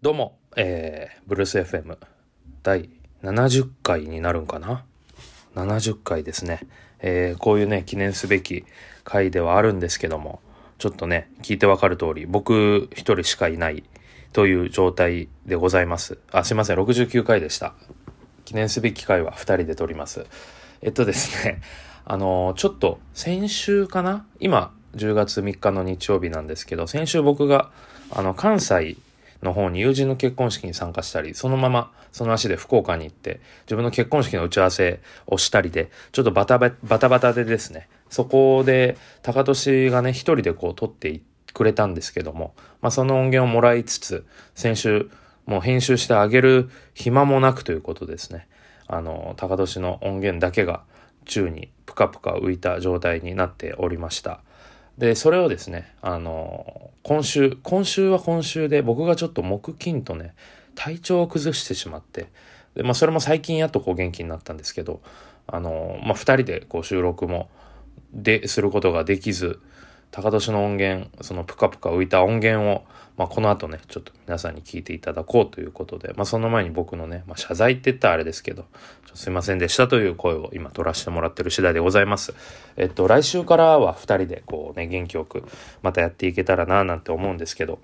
どうも、えー、ブルース FM 第70回になるんかな ?70 回ですね。えー、こういうね、記念すべき回ではあるんですけども、ちょっとね、聞いてわかる通り、僕一人しかいないという状態でございます。あ、すいません、69回でした。記念すべき回は2人で撮ります。えっとですね、あのー、ちょっと先週かな？今、10月3日の日曜日なんですけど、先週僕が、あの、関西の方に友人の結婚式に参加したり、そのままその足で福岡に行って、自分の結婚式の打ち合わせをしたりで、ちょっとバタバタバタでですね、そこで高俊がね、一人でこう撮ってくれたんですけども、まあその音源をもらいつつ、先週もう編集してあげる暇もなくということですね。あの、高俊の音源だけが宙にぷかぷか浮いた状態になっておりました。で、それをですね、あの、今週、今週は今週で僕がちょっと木金とね、体調を崩してしまって、で、まあそれも最近やっとこう元気になったんですけど、あの、まあ二人でこう収録も、で、することができず、高年の音源、そのぷかぷか浮いた音源を、まあ、この後ね、ちょっと皆さんに聞いていただこうということで、まあ、その前に僕のね、まあ、謝罪って言ったらあれですけど、すいませんでしたという声を今取らせてもらってる次第でございます。えっと、来週からは2人でこうね、元気よくまたやっていけたらななんて思うんですけど、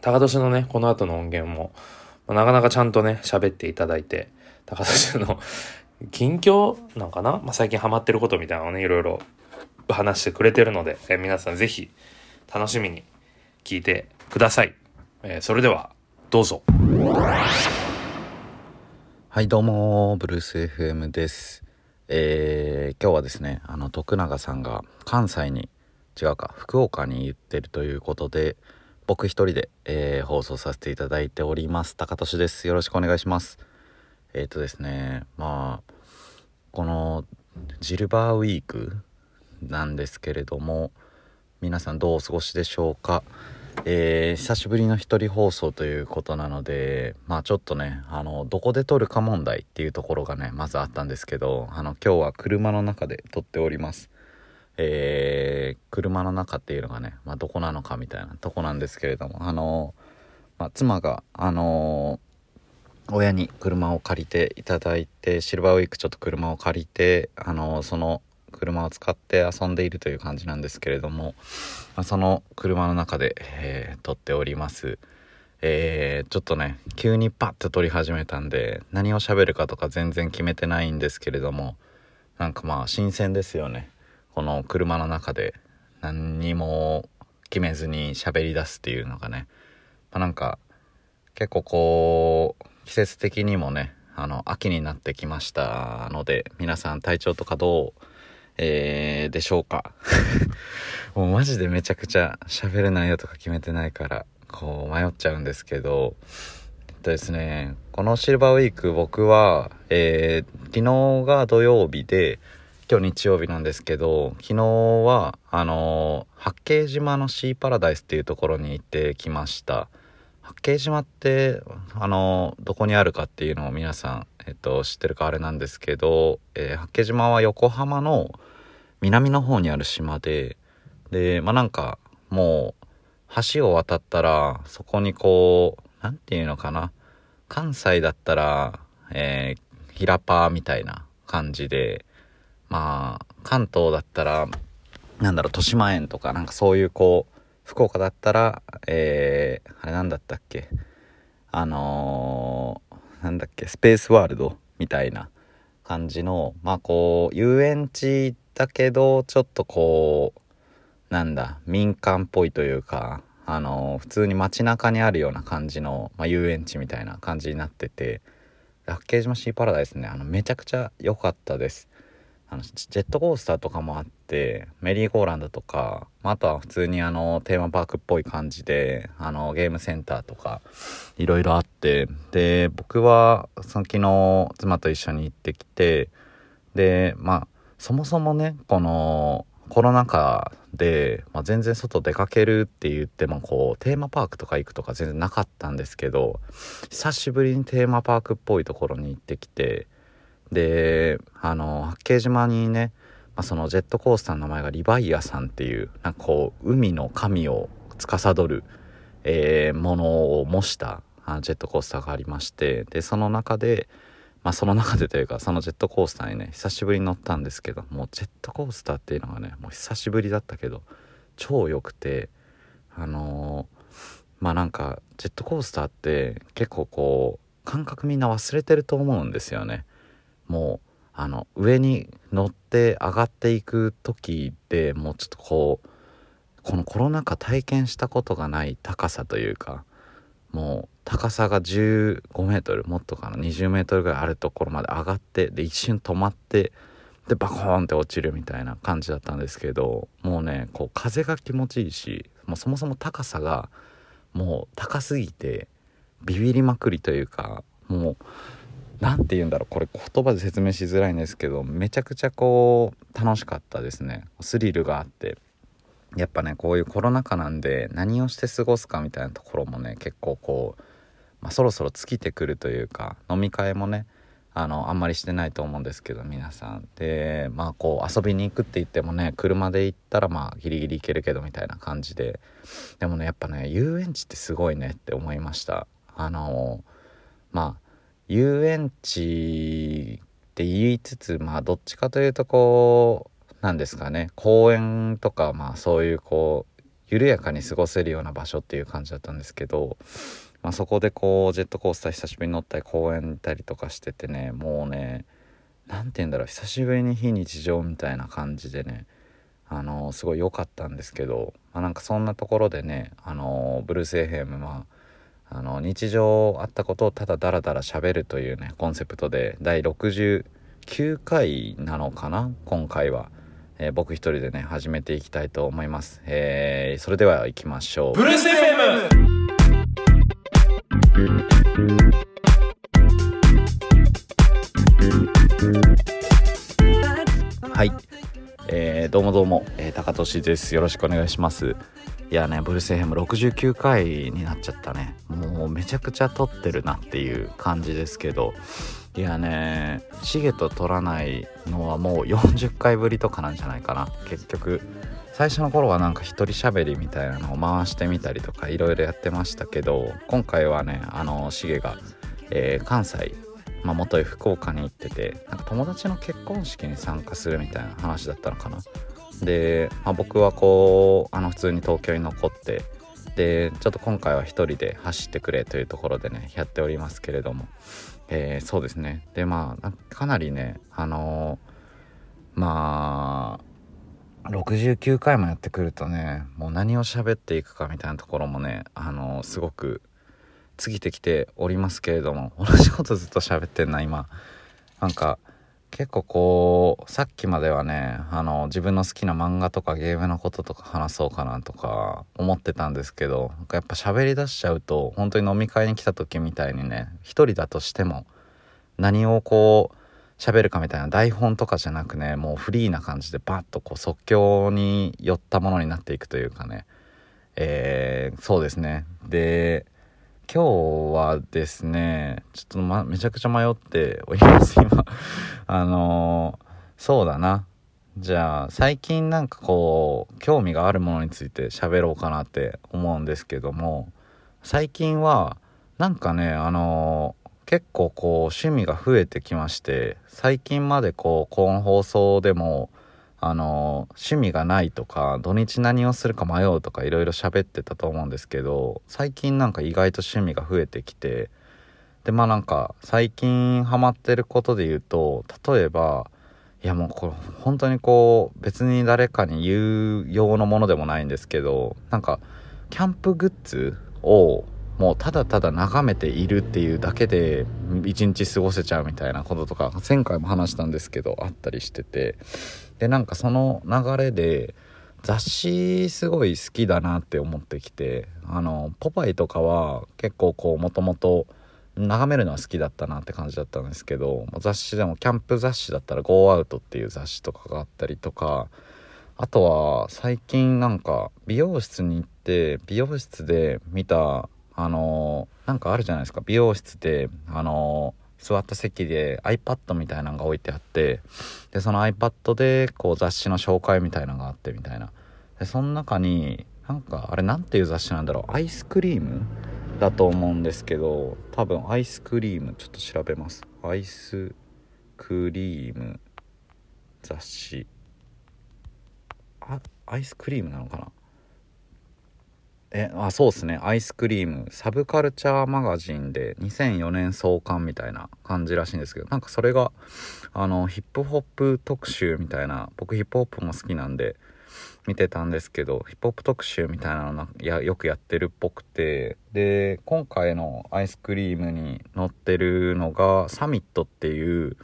高年のね、この後の音源も、まあ、なかなかちゃんとね、喋っていただいて、高年の 近況なんかな、まあ、最近ハマってることみたいなのをね、いろいろ話してくれてるので、え皆さんぜひ楽しみに聞いてください。えー、それでは、どうぞ。はい、どうも、ブルース FM です。えー、今日はですね、あの、徳永さんが関西に、違うか、福岡に行ってるということで、僕一人で、えー、放送させていただいております。高俊です。よろしくお願いします。えっ、ー、とですね、まあ、この、ジルバーウィークなんですけれども、皆さんどうお過ごしでしょうか？えー、久しぶりの一人放送ということなので、まあちょっとね、あの、どこで撮るか問題っていうところがね、まずあったんですけど、あの、今日は車の中で撮っております。えー、車の中っていうのがね、まあどこなのかみたいなとこなんですけれども、あの、まあ、妻が、あの親に車を借りていただいて、シルバーウィークちょっと車を借りて、あのその車を使って遊んでいるという感じなんですけれども、まあ、その車の中で、えー、撮っております。えー、ちょっとね、急にパッと撮り始めたんで、何を喋るかとか全然決めてないんですけれども、なんかまあ新鮮ですよね。この車の中で何にも決めずに喋り出すっていうのがね。まあ、なんか結構こう、季節的にもね、あの、秋になってきましたので、皆さん体調とかどう？えー、でしょうか。もうマジでめちゃくちゃ喋る内容とか決めてないから、こう迷っちゃうんですけど、えっとですね、このシルバーウィーク僕は、えー、昨日が土曜日で、今日日曜日なんですけど、昨日は、あのー、八景島のシーパラダイスっていうところに行ってきました。八景島って、あのー、どこにあるかっていうのを皆さん、えっと、知ってるかあれなんですけど、えー、八景島は横浜の、南の方にある島で、で、まあ、なんか、もう、橋を渡ったら、そこにこう、なんていうのかな。関西だったら、えー、ひらパーみたいな感じで、まあ、関東だったら、なんだろう、豊島園とか、なんかそういうこう、福岡だったら、えー、あれなんだったっけあのー、なんだっけ、スペースワールドみたいな感じの、まあこう、遊園地ってだけどちょっとこうなんだ民間っぽいというかあの普通に街中にあるような感じの、まあ、遊園地みたいな感じになってて八景島シーパラダイスねあのめちゃくちゃ良かったです。あのジェットコースターとかもあってメリーゴーランドとかまあとは普通にあのテーマパークっぽい感じであのゲームセンターとかいろいろあってで僕はその昨日妻と一緒に行ってきてでまあそもそもねこのコロナ禍で、まあ、全然外出かけるって言ってもこうテーマパークとか行くとか全然なかったんですけど久しぶりにテーマパークっぽいところに行ってきてであの八景島にね、まあ、そのジェットコースターの名前がリバイアさんっていうなんかこう海の神を司る、えー、ものを模したジェットコースターがありましてでその中でまあその中でというかそのジェットコースターにね久しぶりに乗ったんですけどもうジェットコースターっていうのがねもう久しぶりだったけど超良くてあのー、まあなんかジェットコースターって結構こう感覚みんな忘れてると思うんですよね。もうあの上に乗って上がっていく時でもうちょっとこうこのコロナ禍体験したことがない高さというかもう高さが15メートルもっとかな20メートルぐらいあるところまで上がってで一瞬止まってでバコーンって落ちるみたいな感じだったんですけどもうねこう風が気持ちいいしもうそもそも高さがもう高すぎてビビりまくりというかもう何て言うんだろうこれ言葉で説明しづらいんですけどめちゃくちゃこう楽しかったですね。スリルがあって。やっぱねこういうコロナ禍なんで何をして過ごすかみたいなところもね結構こう、まあ、そろそろ尽きてくるというか飲み会もねあのあんまりしてないと思うんですけど皆さん。でまあこう遊びに行くって言ってもね車で行ったらまあギリギリ行けるけどみたいな感じで。でもねやっぱね遊園地ってすごいねって思いました。あのまあ遊園地って言いつつまあどっちかというとこうなんですかね公園とかまあそういうこう緩やかに過ごせるような場所っていう感じだったんですけど、まあ、そこでこうジェットコースター久しぶりに乗ったり公園行ったりとかしててねもうね何て言うんだろう久しぶりに非日常みたいな感じでねあのー、すごい良かったんですけど、まあ、なんかそんなところでねあのー、ブルース FM まああの日常あったことをただダラダラ喋るというねコンセプトで第69回なのかな今回は。えー、僕一人でね始めていきたいと思います、えー、それでは行きましょう。ブルース FM はい、えー、どうもどうも、えー、高俊です。よろしくお願いします。いやねブルース FM69 回になっちゃったね。もうめちゃくちゃ撮ってるなっていう感じですけどいやねシゲと撮らないのはもう40回ぶりとかなんじゃないかな。結局最初の頃はなんか一人喋りみたいなのを回してみたりとかいろいろやってましたけど今回はねあのシゲが、えー、関西まあ、元へ福岡に行っててなんか友達の結婚式に参加するみたいな話だったのかな。で、まあ、僕はこうあの普通に東京に残ってでちょっと今回は一人で走ってくれというところでねやっておりますけれども。えー、そうですね。でまあかなりねあのー、まあ69回もやってくるとねもう何を喋っていくかみたいなところもねあのー、すごく過ぎてきておりますけれども同じことずっと喋ってんな今。なんか結構こうさっきまではねあの自分の好きな漫画とかゲームのこととか話そうかなとか思ってたんですけどやっぱ喋りだしちゃうと本当に飲み会に来た時みたいにね一人だとしても何をこう喋るかみたいな台本とかじゃなくねもうフリーな感じでバッとこう即興に寄ったものになっていくというかね。えー、そうですね。で今日はですね、ちょっと、ま、めちゃくちゃ迷っております、今。あの、そうだな。じゃあ、最近なんかこう、興味があるものについて喋ろうかなって思うんですけども、最近は、なんかね、あの、結構こう、趣味が増えてきまして、最近までこう、この放送でも、あの趣味がないとか土日何をするか迷うとかいろいろ喋ってたと思うんですけど最近なんか意外と趣味が増えてきてでまあなんか最近ハマってることで言うと例えばいやもうこれ本当にこう別に誰かに言う用のものでもないんですけどなんかキャンプグッズをもうただただ眺めているっていうだけで一日過ごせちゃうみたいなこととか前回も話したんですけどあったりしてて。でなんかその流れで雑誌すごい好きだなって思ってきてあのポパイとかは結構こうもともと眺めるのは好きだったなって感じだったんですけど雑誌でもキャンプ雑誌だったら「ゴーアウト」っていう雑誌とかがあったりとかあとは最近なんか美容室に行って美容室で見たあのなんかあるじゃないですか。美容室であの座った席で iPad みたいなのが置いてあってでその iPad でこう雑誌の紹介みたいなのがあってみたいな。でその中になんかあれ何ていう雑誌なんだろう。アイスクリームだと思うんですけど多分アイスクリームちょっと調べます。アイスクリーム雑誌。あアイスクリームなのかな？えあそうですね。アイスクリーム。サブカルチャーマガジンで2004年創刊みたいな感じらしいんですけどなんかそれがあのヒップホップ特集みたいな僕ヒップホップも好きなんで見てたんですけどヒップホップ特集みたいなのやよくやってるっぽくてで今回のアイスクリームに載ってるのがサミットっていう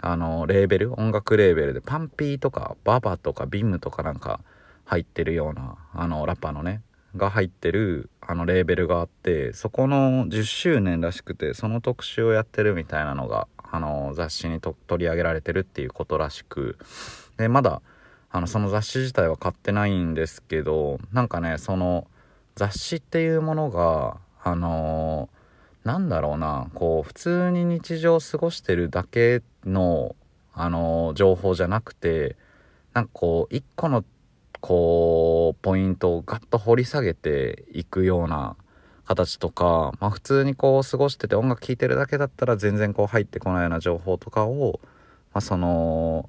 あのレーベル音楽レーベルでパンピーとかババとかビムとかなんか入ってるようなあのラッパーのねが入ってるあのレーベルがあってそこの10周年らしくてその特集をやってるみたいなのがあの雑誌に取り上げられてるっていうことらしくでまだあのその雑誌自体は買ってないんですけどなんかねその雑誌っていうものがあのー、なんだろうなこう普通に日常を過ごしてるだけのあのー、情報じゃなくてなんかこう一個のこうポイントをガッと掘り下げていくような形とか、まあ、普通にこう過ごしてて音楽聴いてるだけだったら全然こう入ってこないような情報とかを、まあ、その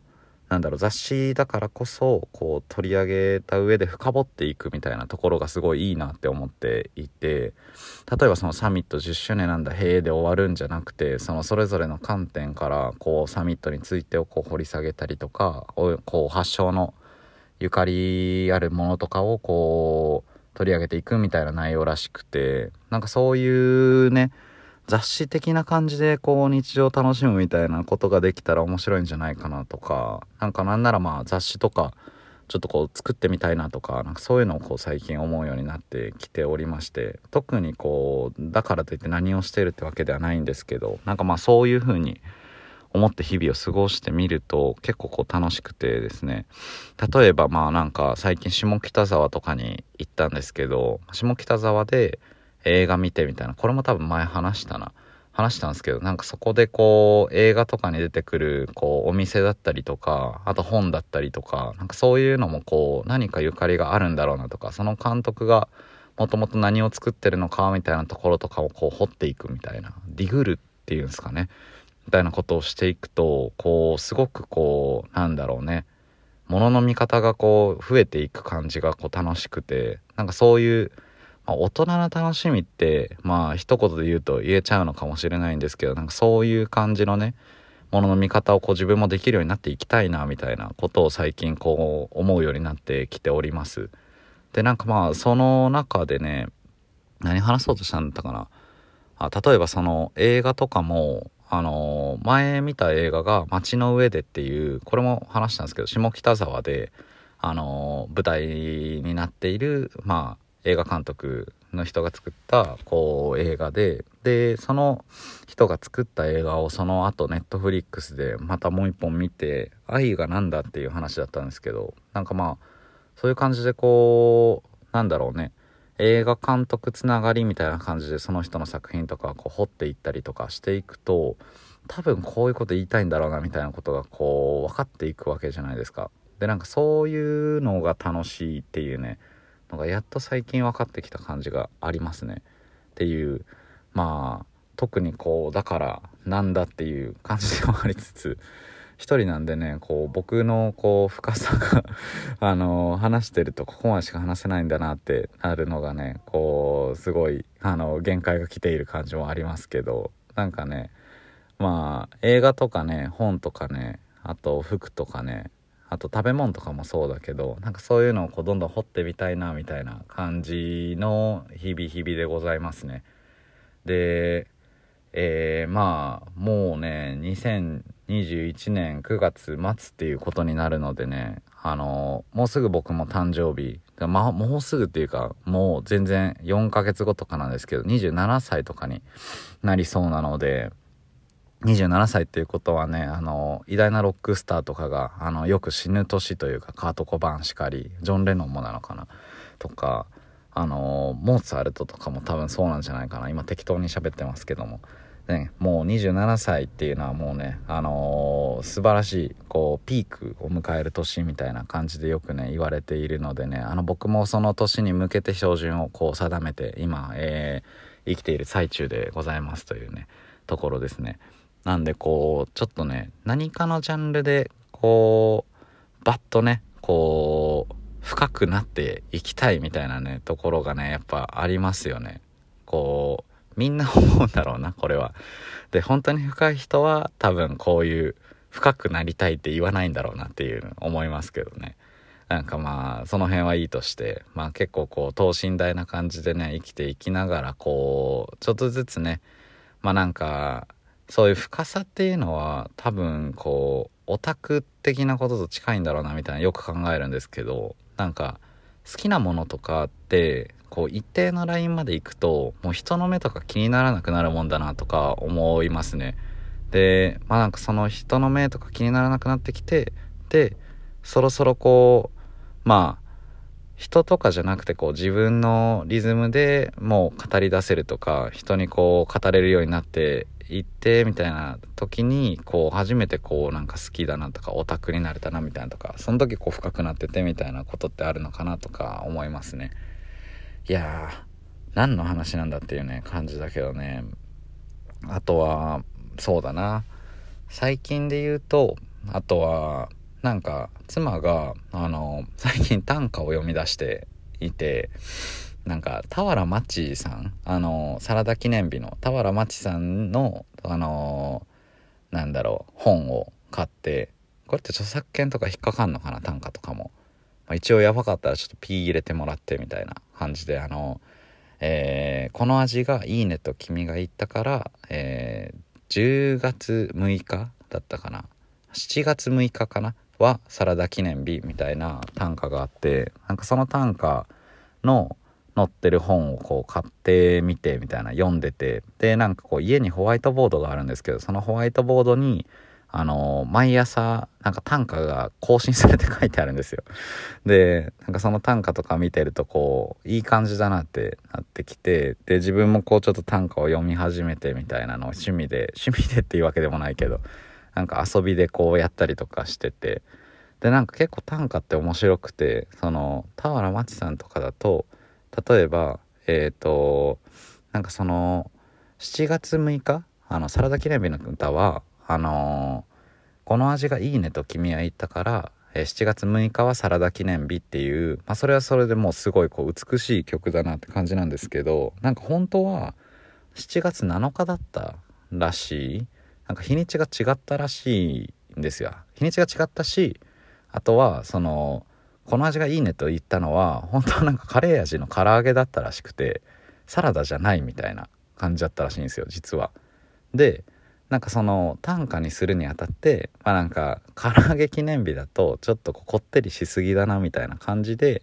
なんだろう雑誌だからこそこう取り上げた上で深掘っていくみたいなところがすごいいいなって思っていて例えばそのサミット10周年なんだへえで終わるんじゃなくてそのそれぞれの観点からこうサミットについてをこう掘り下げたりとかこう発祥のゆかりあるものとかをこう取り上げていくみたいな内容らしくてなんかそういうね雑誌的な感じでこう日常を楽しむみたいなことができたら面白いんじゃないかなとかなんかなんならまあ雑誌とかちょっとこう作ってみたいなとかなんかそういうのをこう最近思うようになってきておりまして特にこうだからといって何をしてるってわけではないんですけどなんかまあそういう風に思って日々を過ごしてみると結構こう楽しくてですね。例えばまあなんか最近下北沢とかに行ったんですけど下北沢で映画見てみたいな。これも多分前話したな。話したんですけどなんかそこでこう映画とかに出てくるこうお店だったりとかあと本だったりとかなんかそういうのもこう何かゆかりがあるんだろうなとかその監督がもともと何を作ってるのかみたいなところとかをこう掘っていくみたいな。ディグルっていうんですかね。みたいなことをしていくとこうすごくこうなんだろうねものの見方がこう増えていく感じがこう楽しくてなんかそういう、まあ、大人の楽しみってまあ一言で言うと言えちゃうのかもしれないんですけどなんかそういう感じのねものの見方をこう自分もできるようになっていきたいなみたいなことを最近こう思うようになってきております。でなんかまあその中でね何話そうとしたんだったかなあ例えばその映画とかもあのー、前見た映画が「街の上で」っていうこれも話したんですけど下北沢で、あのー、舞台になっている、まあ、映画監督の人が作ったこう映画ででその人が作った映画をその後ネットフリックスでまたもう一本見て「愛が何だ」っていう話だったんですけどなんかまあそういう感じでこうなんだろうね映画監督つながりみたいな感じでその人の作品とかこう掘っていったりとかしていくと多分こういうこと言いたいんだろうなみたいなことがこう分かっていくわけじゃないですか。でなんかそういうのが楽しいっていうねのがやっと最近分かってきた感じがありますね。っていうまあ特にこうだからなんだっていう感じでもありつつ一人なんでねこう僕のこう深さが あの話してるとここまでしか話せないんだなってなるのがねこうすごいあの限界が来ている感じもありますけどなんかねまあ映画とかね本とかねあと服とかねあと食べ物とかもそうだけどなんかそういうのをこうどんどん掘ってみたいなみたいな感じの日々日々でございますね。でえー、まあもうね2021年9月末っていうことになるのでねあのもうすぐ僕も誕生日。まあもうすぐっていうかもう全然4ヶ月後とかなんですけど27歳とかになりそうなので27歳っていうことはねあの偉大なロックスターとかがあのよく死ぬ年というかカート・コバンしかりジョン・レノンもなのかなとかあのモーツァルトとかも多分そうなんじゃないかな。今適当に喋ってますけども。ね、もう27歳っていうのはもうね、あのー、素晴らしいこうピークを迎える年みたいな感じでよくね言われているのでねあの僕もその年に向けて標準をこう定めて今、え生きている最中でございますというねところですね。なんでこうちょっとね何かのジャンルでこうバッとねこう深くなっていきたいみたいなねところがねやっぱありますよね。こうみんな思うんだろうなこれは。で本当に深い人は多分こういう深くなりたいって言わないんだろうなっていう思いますけどね。なんかまあその辺はいいとしてまあ結構こう等身大な感じでね生きていきながらこうちょっとずつねまあなんかそういう深さっていうのは多分こうオタク的なことと近いんだろうなみたいなよく考えるんですけどなんか好きなものとかってこう一定のラインまで行くともう人の目とか気にならなくなるもんだなとか思いますね。でまあなんかその人の目とか気にならなくなってきてでそろそろこうまあ人とかじゃなくてこう自分のリズムでもう語り出せるとか人にこう語れるようになっていってみたいな時にこう初めてこうなんか好きだなとかオタクになれたなみたいなとかその時こう深くなっててみたいなことってあるのかなとか思いますねいやー何の話なんだっていうね感じだけどね。あとはそうだな。最近で言うとあとはなんか妻があの最近短歌を読み出していてなんか俵マチさんあのサラダ記念日の俵マチさんのあのなんだろう本を買ってこれって著作権とか引っかかんのかな短歌とかも、まあ、一応やばかったらちょっとピー入れてもらってみたいな。感じであの、えー、この味がいいねと君が言ったから、えー、10月6日だったかな。7月6日かな？はサラダ記念日みたいな短歌があってなんかその短歌の載ってる本をこう買ってみてみたいな読んでて。でなんかこう家にホワイトボードがあるんですけどそのホワイトボードにあの毎朝なんか短歌が更新されて書いてあるんですよ。でなんかその短歌とか見てるとこういい感じだなってなってきてで自分もこうちょっと短歌を読み始めてみたいなのを趣味で趣味でっていうわけでもないけどなんか遊びでこうやったりとかしててでなんか結構短歌って面白くてその俵真知さんとかだと例えばえっ、ー、となんかその7月6日あのサラダ記念日の歌はあのー、この味がいいねと君は言ったから、えー、7月6日はサラダ記念日っていう、まあ、それはそれでもうすごいこう美しい曲だなって感じなんですけどなんか本当は7月7日だったらしいなんか日にちが違ったらしいんですよ日にちが違ったしあとはそのこの味がいいねと言ったのは本当はなんかカレー味の唐揚げだったらしくてサラダじゃないみたいな感じだったらしいんですよ実は。でなんかその短歌にするにあたってまあなんか唐揚げ記念日だとちょっとこってりしすぎだなみたいな感じで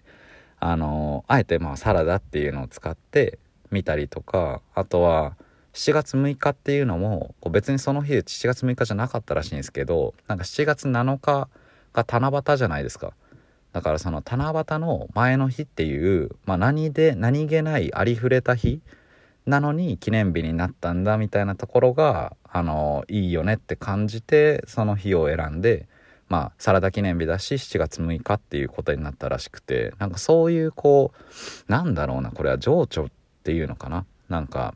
あのあえてまあサラダっていうのを使ってみたりとかあとは7月6日っていうのもこう別にその日で7月6日じゃなかったらしいんですけどなんか7月7日が七夕じゃないですか。だからその七夕の前の日っていう、まあ、何で何気ないありふれた日なのに記念日になったんだみたいなところがあのいいよねって感じてその日を選んでまあサラダ記念日だし7月6日っていうことになったらしくてなんかそういうこうなんだろうなこれは情緒っていうのかな？なんか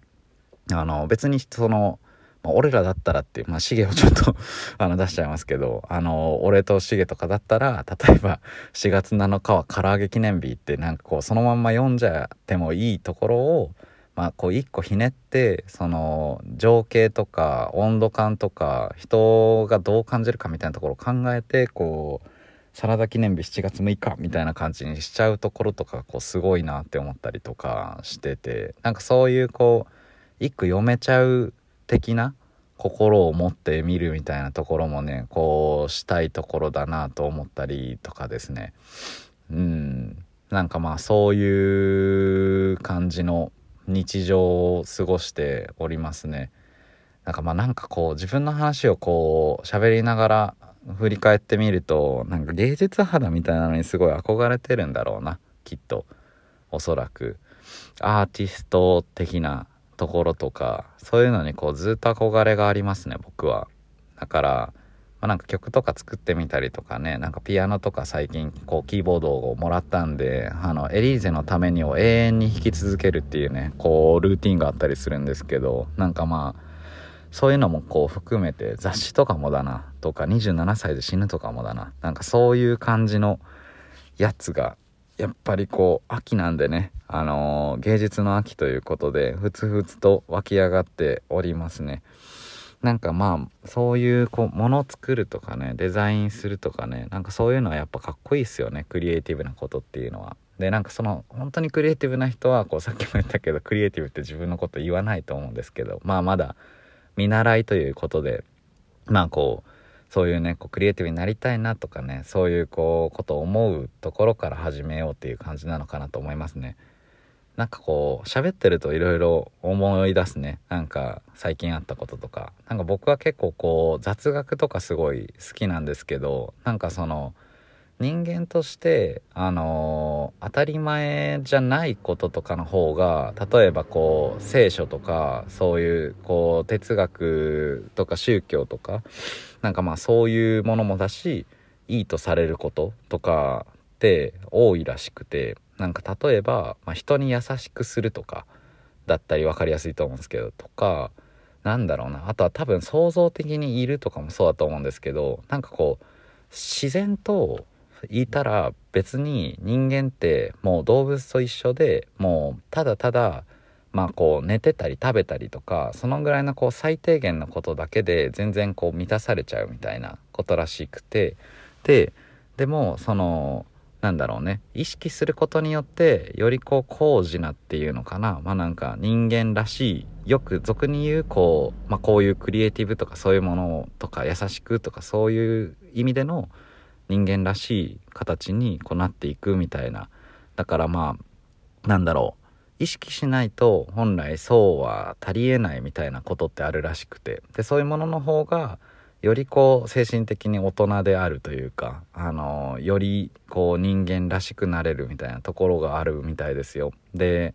あの別にそのまあ、俺らだったらっていうまあシゲをちょっと あの出しちゃいますけどあの俺とシゲとかだったら例えば4月7日は唐揚げ記念日ってなんかこうそのまんま読んじゃってもいいところをまあこう一個ひねってその情景とか温度感とか人がどう感じるかみたいなところを考えてこうサラダ記念日7月6日みたいな感じにしちゃうところとかこうすごいなって思ったりとかしててなんかそういうこう一句読めちゃう的な心を持って見るみたいなところもねこうしたいところだなと思ったりとかですね。うん。なんかまあそういう感じの日常を過ごしておりますね。なんかまあなんかこう自分の話をこう喋りながら振り返ってみるとなんか芸術肌みたいなのにすごい憧れてるんだろうな。きっと。おそらく。アーティスト的なところとかそういうのにこうずっと憧れがありますね僕は。だからまあ、なんか曲とか作ってみたりとかねなんかピアノとか最近こうキーボードをもらったんであのエリーゼのためにを永遠に弾き続けるっていうねこうルーティンがあったりするんですけどなんかまあそういうのもこう含めて雑誌とかもだなとか27歳で死ぬとかもだななんかそういう感じのやつがやっぱりこう秋なんでねあのー、芸術の秋ということでふつふつと湧き上がっておりますね。なんかまあそういうこうもの作るとかねデザインするとかねなんかそういうのはやっぱかっこいいっすよねクリエイティブなことっていうのは。でなんかその本当にクリエイティブな人はこうさっきも言ったけどクリエイティブって自分のこと言わないと思うんですけどまあまだ見習いということでまあこうそういうねこうクリエイティブになりたいなとかねそういうこうことを思うところから始めようっていう感じなのかなと思いますね。なんかこう喋ってるといろいろ思い出すね。なんか最近あったこととかなんか僕は結構こう雑学とかすごい好きなんですけどなんかその人間としてあのー、当たり前じゃないこととかの方が例えばこう聖書とかそういうこう哲学とか宗教とかなんかまあそういうものもだしいいとされることとかって多いらしくて。なんか例えば、まあ、人に優しくするとかだったり分かりやすいと思うんですけどとかなんだろうな。あとは多分創造的にいるとかもそうだと思うんですけどなんかこう自然といたら別に人間ってもう動物と一緒でもうただただまあこう寝てたり食べたりとかそのぐらいのこう最低限のことだけで全然こう満たされちゃうみたいなことらしくて。ででもそのなんだろうね。意識することによってよりこう高次なっていうのかな。まあなんか人間らしいよく俗に言うこう,、まあ、こういうクリエイティブとかそういうものとか優しくとかそういう意味での人間らしい形にこうなっていくみたいな。だからまあなんだろう。意識しないと本来そうは足りえないみたいなことってあるらしくて。でそういうものの方がよりこう精神的に大人であるというかあのよりこう人間らしくなれるみたいなところがあるみたいですよ。で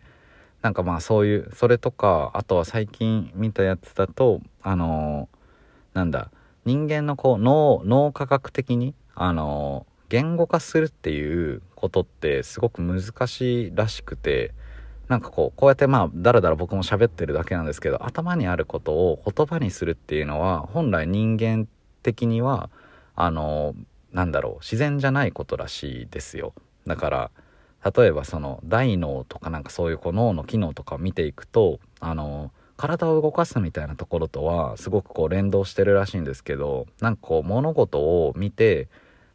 なんかまあそういうそれとかあとは最近見たやつだとあのなんだ人間のこう脳脳科学的にあの言語化するっていうことってすごく難しいらしくてなんかこうこうやってまあだらだら僕も喋ってるだけなんですけど頭にあることを言葉にするっていうのは本来人間的にはあのなんだろう自然じゃないことらしいですよ。だから例えばその大脳とかなんかそういうこう脳の機能とかを見ていくとあの体を動かすみたいなところとはすごくこう連動してるらしいんですけどなんかこう物事を見て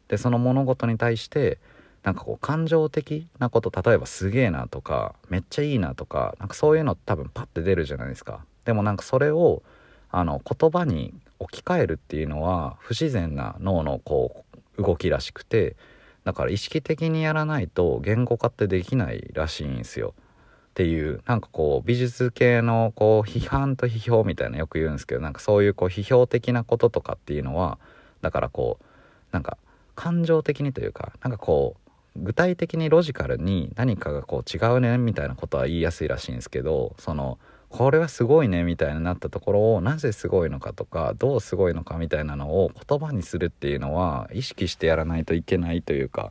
でその物事に対してなんかこう感情的なこと例えばすげえなとかめっちゃいいなとかなんかそういうの多分パッて出るじゃないですか。でもなんかそれをあの言葉に置き換えるっていうのは不自然な脳のこう動きらしくてだから意識的にやらないと言語化ってできないらしいんですよ。っていうなんかこう美術系のこう批判と批評みたいなよく言うんですけどなんかそういうこう批評的なこととかっていうのはだからこうなんか感情的にというかなんかこう具体的にロジカルに何かがこう違うねみたいなことは言いやすいらしいんですけどそのこれはすごいねみたいになったところをなぜすごいのかとかどうすごいのかみたいなのを言葉にするっていうのは意識してやらないといけないというか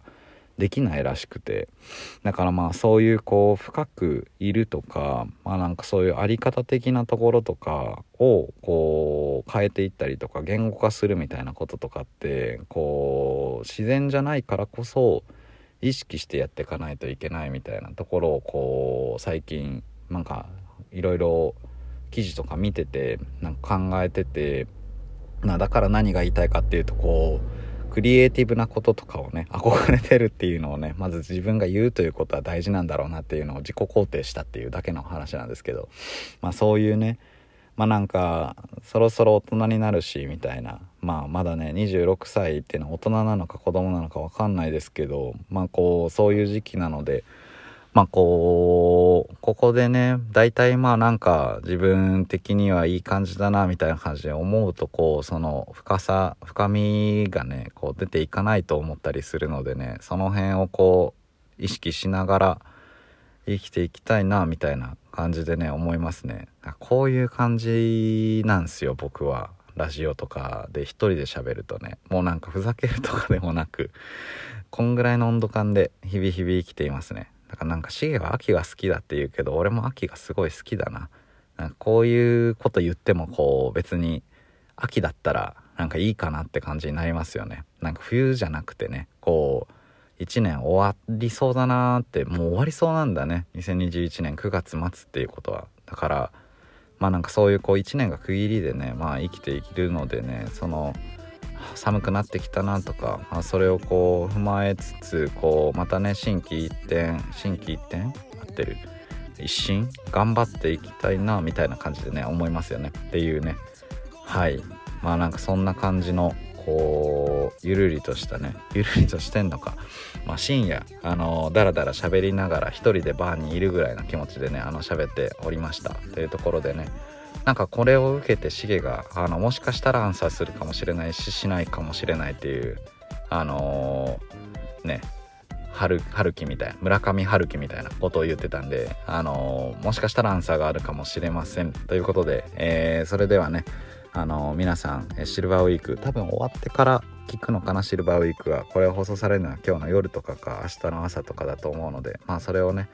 できないらしくて。だからまあそういうこう深くいるとかまあなんかそういうあり方的なところとかをこう変えていったりとか言語化するみたいなこととかってこう自然じゃないからこそ意識してやっていかないといけないみたいなところをこう最近なんかいろいろ記事とか見ててなんか考えててなだから何が言いたいかっていうとこうクリエイティブなこととかをね憧れてるっていうのをねまず自分が言うということは大事なんだろうなっていうのを自己肯定したっていうだけの話なんですけどまあそういうねまあなんかそろそろ大人になるしみたいな。まあまだね26歳っていうのは大人なのか子供なのか分かんないですけどまあこうそういう時期なのでまあこうここでね大体まあなんか自分的にはいい感じだなみたいな感じで思うとこうその深さ深みがねこう出ていかないと思ったりするのでねその辺をこう意識しながら生きていきたいなみたいな感じでね思いますね。こういう感じなんすよ僕は。ラジオとかで一人で喋るとね。もうなんかふざけるとかでもなくこんぐらいの温度感で日々日々生きていますね。だからなんかシゲは秋が好きだって言うけど俺も秋がすごい好きだな。なんかこういうこと言ってもこう別に秋だったらなんかいいかなって感じになりますよね。なんか冬じゃなくてねこう1年終わりそうだなーってもう終わりそうなんだね。2021年9月末っていうことは。だからまあなんかそういうこう1年が区切りでねまあ生きていけるのでねその寒くなってきたなとか、まあ、それをこう踏まえつつこうまたね心機一転心機一転合ってる一新頑張っていきたいなみたいな感じでね思いますよね。っていうね。はい。まあなんかそんな感じのこうゆるりとしたねゆるりとしてんのか、まあ、深夜あのだらだら喋りながら一人でバーにいるぐらいの気持ちでねあの喋っておりました。というところでね。なんかこれを受けてシゲがあのもしかしたらアンサーするかもしれないししないかもしれないっていうあのー、ね春春樹みたい村上春樹みたいなことを言ってたんで、あのー、もしかしたらアンサーがあるかもしれません。ということで、えー、それではねあの皆さんシルバーウィーク多分終わってから聞くのかな？シルバーウィークは。これを放送されるのは今日の夜とかか明日の朝とかだと思うので。まあそれをね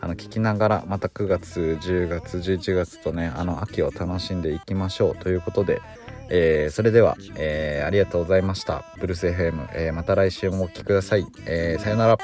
あの聞きながらまた9月10月11月とねあの秋を楽しんでいきましょう。ということで、えー、それでは、えー、ありがとうございました。ブルース FM、えー、また来週もお聴きください、え、さよなら。